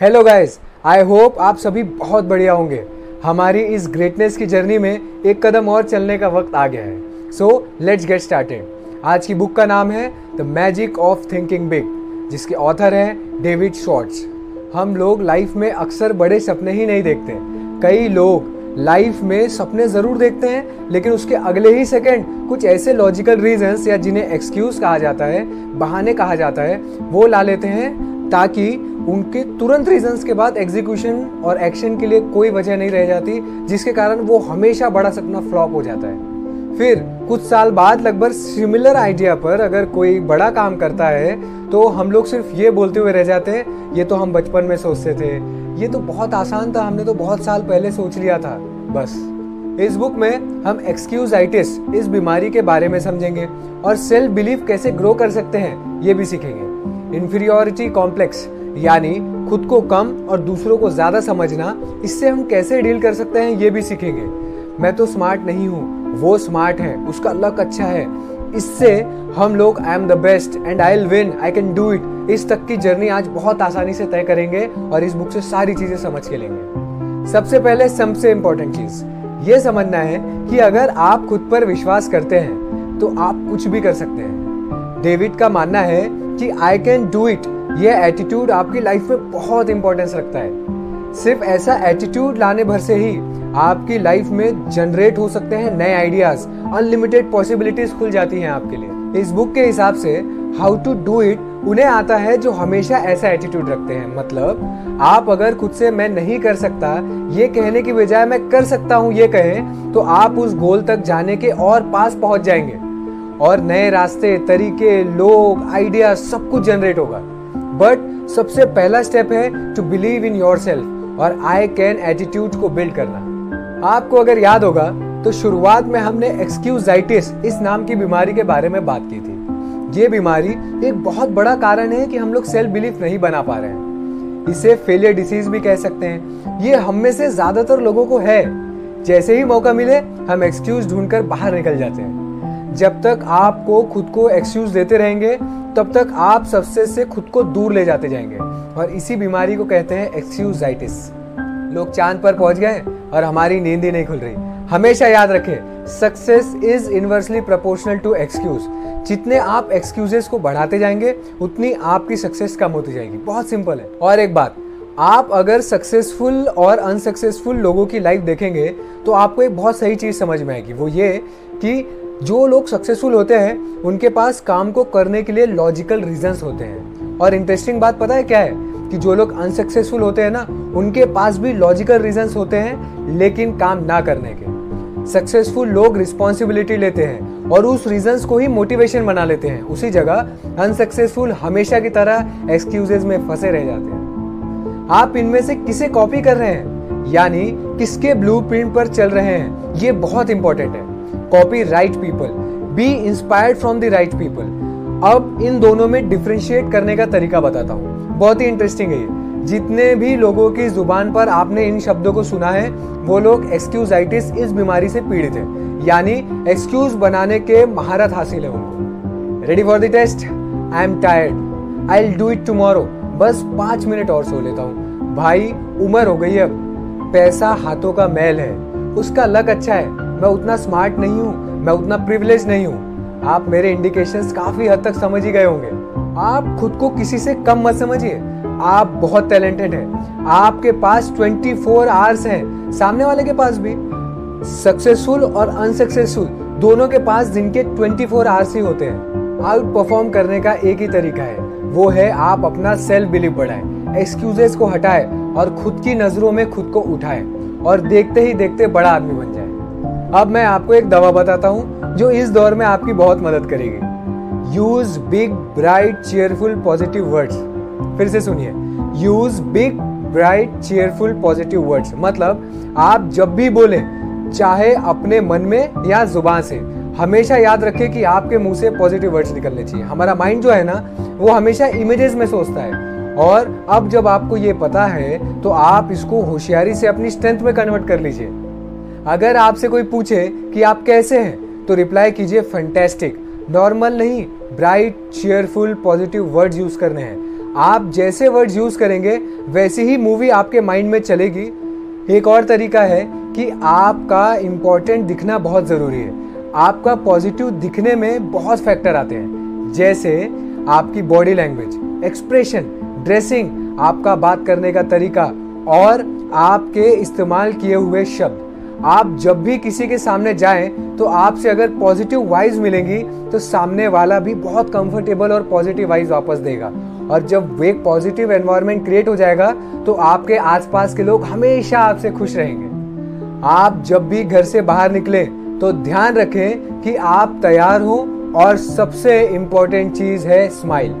Hello guys I hope आप सभी बहुत बढ़िया होंगे। हमारी इस ग्रेटनेस की जर्नी में एक कदम और चलने का वक्त आ गया है। सो लेट्स गेट स्टार्टेड आज की बुक का नाम है the magic of thinking big जिसके ऑथर हैं डेविड शॉर्ट्स हम लोग लाइफ में अक्सर बड़े सपने ही नहीं देखते। कई लोग लाइफ में सपने ज़रूर देखते हैं, लेकिन उसके अगले ही सेकंड कुछ ऐसे लॉजिकल रीजंस या जिन्हें एक्सक्यूज़ कहा जाता है, बहाने कहा जाता है, वो ला लेते हैं ताकि उनके तुरंत रीजंस के बाद एग्जीक्यूशन और एक्शन के लिए कोई वजह नहीं रह जाती, जिसके कारण वो हमेशा बड़ा सपना फ्लॉप हो जाता है। फिर कुछ साल बाद लगभग सिमिलर आइडिया पर अगर कोई बड़ा काम करता है तो हम लोग सिर्फ़ ये बोलते हुए रह जाते हैं, ये तो हम बचपन में सोचते थे। ये तो बहुत आसान था, हमने तो बहुत साल पहले सोच लिया था। बस, इस बुक में हम एक्सक्यूजाइटिस इस बीमारी के बारे में समझेंगे और सेल्फ बिलीफ कैसे ग्रो कर सकते हैं, ये भी सीखेंगे। इन्फीरियोरिटी कॉम्प्लेक्स यानी खुद को कम और दूसरों को ज़्यादा समझना, इससे हम कैसे डील कर सकते हैं, ये भी सीखेंगे। मैं तो स्मार्ट नहीं हूँ, वो स्मार्ट है, उसका लक अच्छा है। इससे हम लोग I am the best and I win I can do it इस तक की जर्नी आज बहुत आसानी से तय करेंगे और इस बुक से सारी चीज़ें समझ के लेंगे। सबसे पहले सबसे इंपॉर्टेंट चीज़, ये समझना है कि अगर आप खुद पर विश्वास करते हैं तो आप कुछ भी कर सकते हैं। डेविड का मानना है कि आई कैन डू इट ये एटीट्यूड आपकी लाइफ में बहुत इंपॉर्टेंस रखता है। सिर्फ़ ऐसा एटीट्यूड लाने भर से ही आपकी लाइफ में जनरेट हो सकते हैं नए आइडियाज़ अनलिमिटेड पॉसिबिलिटीज खुल जाती हैं आपके लिए। इस बुक के हिसाब से हाउ टू डू इट उन्हें आता है जो हमेशा ऐसा एटीट्यूड रखते हैं। मतलब आप अगर खुद से मैं नहीं कर सकता, ये कहने की बजाय मैं कर सकता हूँ ये कहें तो आप उस गोल तक जाने के और पास पहुँच जाएँगे। और नए रास्ते, तरीके, लोग आइडिया सब कुछ जनरेट होगा। बट सबसे पहला स्टेप है to believe in yourself और आई कैन एटीट्यूड को बिल्ड करना। आपको अगर याद होगा तो शुरुआत में हमने एक्सक्यूजाइटिस इस नाम की बीमारी के बारे में बात की थी। ये बीमारी एक बहुत बड़ा कारण है कि हम लोग सेल्फ बिलीफ नहीं बना पा रहे हैं। इसे फेलियर डिसीज भी कह सकते हैं। ये हम में से ज़्यादातर लोगों को है। जैसे ही मौका मिले, हम एक्सक्यूज ढूंढकर बाहर निकल जाते हैं। जब तक आपको खुद को एक्सक्यूज देते रहेंगे तब तक आप सक्सेस से खुद को दूर ले जाते जाएँगे। और इसी बीमारी को कहते हैं एक्सक्यूजाइटिस लोग चाँद पर पहुँच गए और हमारी नींद ही नहीं खुल रही। हमेशा याद रखें success is inversely proportional to excuse जितने आप एक्सक्यूजेस को बढ़ाते जाएँगे, उतनी आपकी सक्सेस कम होती जाएगी। बहुत सिंपल है। और एक बात, आप अगर सक्सेसफुल और अनसक्सेसफुल लोगों की लाइफ देखेंगे तो आपको एक बहुत सही चीज़ समझ में आएगी। वो ये कि जो लोग सक्सेसफुल होते हैं, उनके पास काम को करने के लिए लॉजिकल रीजंस होते हैं। और इंटरेस्टिंग बात पता है क्या है? कि जो लोग अनसक्सेसफुल होते हैं ना, उनके पास भी लॉजिकल रीजंस होते हैं, लेकिन काम ना करने के। सक्सेसफुल लोग रिस्पॉन्सिबिलिटी लेते हैं और उस रीजंस को ही मोटिवेशन बना लेते हैं। उसी जगह अनसक्सेसफुल हमेशा की तरह एक्सक्यूजेज में फंसे रह जाते हैं। आप इनमें से किसे कॉपी कर रहे हैं? यानी किसके ब्लूप्रिंट पर चल रहे हैं? ये बहुत इंपॉर्टेंट है। Copy right people be inspired from the right people अब इन दोनों में डिफ्रेंशिएट करने का तरीका बताता हूँ। बहुत ही इंटरेस्टिंग है ये। जितने भी लोगों की ज़ुबान पर आपने इन शब्दों को सुना है, वो लोग एक्सक्यूजाइटिस इस बीमारी से पीड़ित है। यानी एक्सक्यूज बनाने के महारत हासिल है उनको। Ready for the test I am tired I do it tomorrow बस पाँच मिनट और सो लेता हूँ। भाई, उम्र हो गई अब। पैसा हाथों का मैल है। उसका लक अच्छा है। मैं उतना स्मार्ट नहीं हूँ, मैं उतना प्रिविलेज नहीं हूँ। आप मेरे इंडिकेशंस काफ़ी हद तक समझ ही गए होंगे। आप खुद को किसी से कम मत समझिए। आप बहुत टैलेंटेड हैं। आपके पास 24 फोर आवर्स हैं। सामने वाले के पास भी। सक्सेसफुल और अनसक्सेसफुल दोनों के पास दिन के 24 फोर आवर्स ही होते हैं। आउट परफॉर्म करने का एक ही तरीका है। वो है आप अपना सेल्फ बिलीव बढ़ाएँ एक्सक्यूजेस को हटाएँ और खुद की नज़रों में खुद को उठाएँ। और देखते ही देखते बड़ा आदमी बन जाए। अब मैं आपको एक दवा बताता हूँ, जो इस दौर में आपकी बहुत मदद करेगी। Use big bright cheerful positive words फिर से सुनिए। Use big bright cheerful positive words मतलब आप जब भी बोले, चाहे अपने मन में या ज़ुबान से, हमेशा याद रखें कि आपके मुँह से पॉजिटिव वर्ड्स निकलने चाहिए। हमारा माइंड जो है ना, वो हमेशा इमेजेस में सोचता है। और अब जब आपको ये पता है तो आप इसको होशियारी से अपनी स्ट्रेंथ में कन्वर्ट कर लीजिए। अगर आपसे कोई पूछे कि आप कैसे हैं तो रिप्लाई कीजिए फैंटेस्टिक नॉर्मल नहीं bright cheerful positive words use करने हैं। आप जैसे वर्ड्स यूज़ करेंगे, वैसे ही मूवी आपके माइंड में चलेगी। एक और तरीका है कि आपका इम्पोर्टेंट दिखना बहुत ज़रूरी है। आपका पॉजिटिव दिखने में बहुत फैक्टर आते हैं। जैसे आपकी बॉडी लैंग्वेज एक्सप्रेशन ड्रेसिंग आपका बात करने का तरीका और आपके इस्तेमाल किए हुए शब्द। आप जब भी किसी के सामने जाएँ तो आपसे अगर पॉजिटिव वाइज मिलेंगी तो सामने वाला भी बहुत कंफर्टेबल और पॉजिटिव वाइज वापस देगा। और जब एक पॉजिटिव एनवायरनमेंट क्रिएट हो जाएगा तो आपके आसपास के लोग हमेशा आपसे खुश रहेंगे। आप जब भी घर से बाहर निकले तो ध्यान रखें कि आप तैयार हो और सबसे इंपॉर्टेंट चीज़ है स्माइल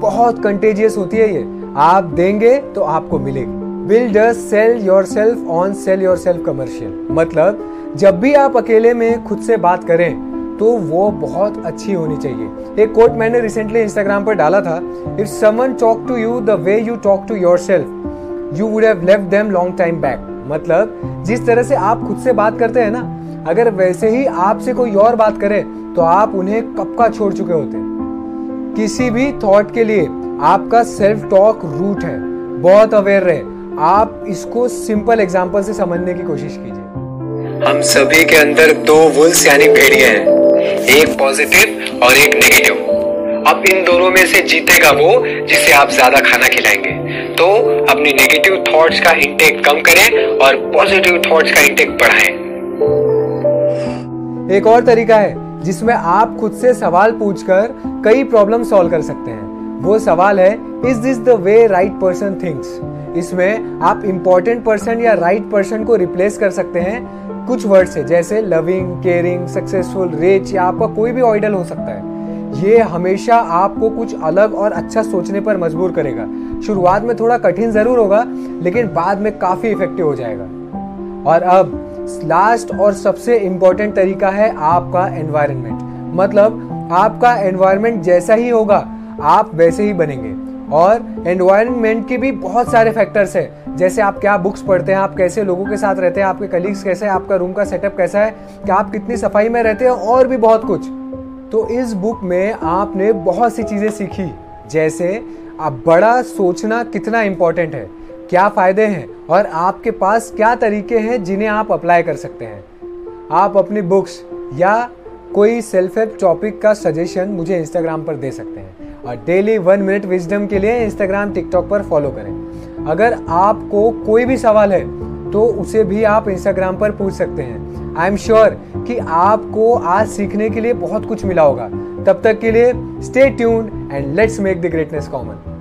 बहुत कंटेजियस होती है ये। आप देंगे तो आपको मिलेगी। Will just sell yourself on sell yourself commercial मतलब जब भी आप अकेले में खुद से बात करें तो वो बहुत अच्छी होनी चाहिए। एक कोट मैंने रिसेंटली इंस्टाग्राम पर डाला था if someone talk to you the way you talk to yourself you would have left them long time back मतलब जिस तरह से आप खुद से बात करते हैं ना, अगर वैसे ही आपसे कोई और बात करे तो आप उन्हें कब का छोड़ चुके होते किसी भी थॉट के लिए आपका सेल्फ टॉक रूट है। बहुत अवेयर रहे। आप इसको सिंपल एग्ज़ाम्पल से समझने की कोशिश कीजिए। हम सभी के अंदर दो वुल्स यानी भेड़िए हैं। एक पॉजिटिव और एक नेगेटिव अब इन दोनों में से जीतेगा वो जिसे आप ज़्यादा खाना खिलाएँगे। तो अपनी नेगेटिव थॉट्स का इंटेक कम करें और पॉजिटिव थॉट्स का इंटेक बढ़ाएँ। एक और तरीका है जिसमें आप खुद से सवाल पूछकर कई प्रॉब्लम सॉल्व कर सकते हैं। वो सवाल है is this the way right person thinks इसमें आप इंपॉर्टेंट पर्सन या राइट right पर्सन को रिप्लेस कर सकते हैं कुछ वर्ड से, जैसे लविंग केयरिंग सक्सेसफुल रिच या आपका कोई भी ऑइडल हो सकता है। ये हमेशा आपको कुछ अलग और अच्छा सोचने पर मजबूर करेगा। शुरुआत में थोड़ा कठिन ज़रूर होगा, लेकिन बाद में काफ़ी इफ़ेक्टिव हो जाएगा। और अब लास्ट और सबसे इंपॉर्टेंट तरीका है आपका एनवायरनमेंट मतलब आपका एनवायरनमेंट जैसा ही होगा, आप वैसे ही बनेंगे। और एनवायरनमेंट के भी बहुत सारे फैक्टर्स है। जैसे आप क्या बुक्स पढ़ते हैं, आप कैसे लोगों के साथ रहते हैं, आपके कलीग्स कैसे हैं, आपका रूम का सेटअप कैसा है कि आप कितनी सफ़ाई में रहते हैं और भी बहुत कुछ। तो इस बुक में आपने बहुत सी चीज़ें सीखी। जैसे आप बड़ा सोचना कितना इम्पोर्टेंट है, क्या फ़ायदे हैं और आपके पास क्या तरीके हैं जिन्हें आप अप्लाई कर सकते हैं। आप अपनी बुक्स या कोई सेल्फ हेल्प टॉपिक का सजेशन मुझे इंस्टाग्राम पर दे सकते हैं। और डेली वन मिनट विजडम के लिए इंस्टाग्राम टिकटॉक पर फॉलो करें। अगर आपको कोई भी सवाल है तो उसे भी आप इंस्टाग्राम पर पूछ सकते हैं। आई एम श्योर कि आपको आज सीखने के लिए बहुत कुछ मिला होगा। तब तक के लिए stay tuned and let's make the greatness common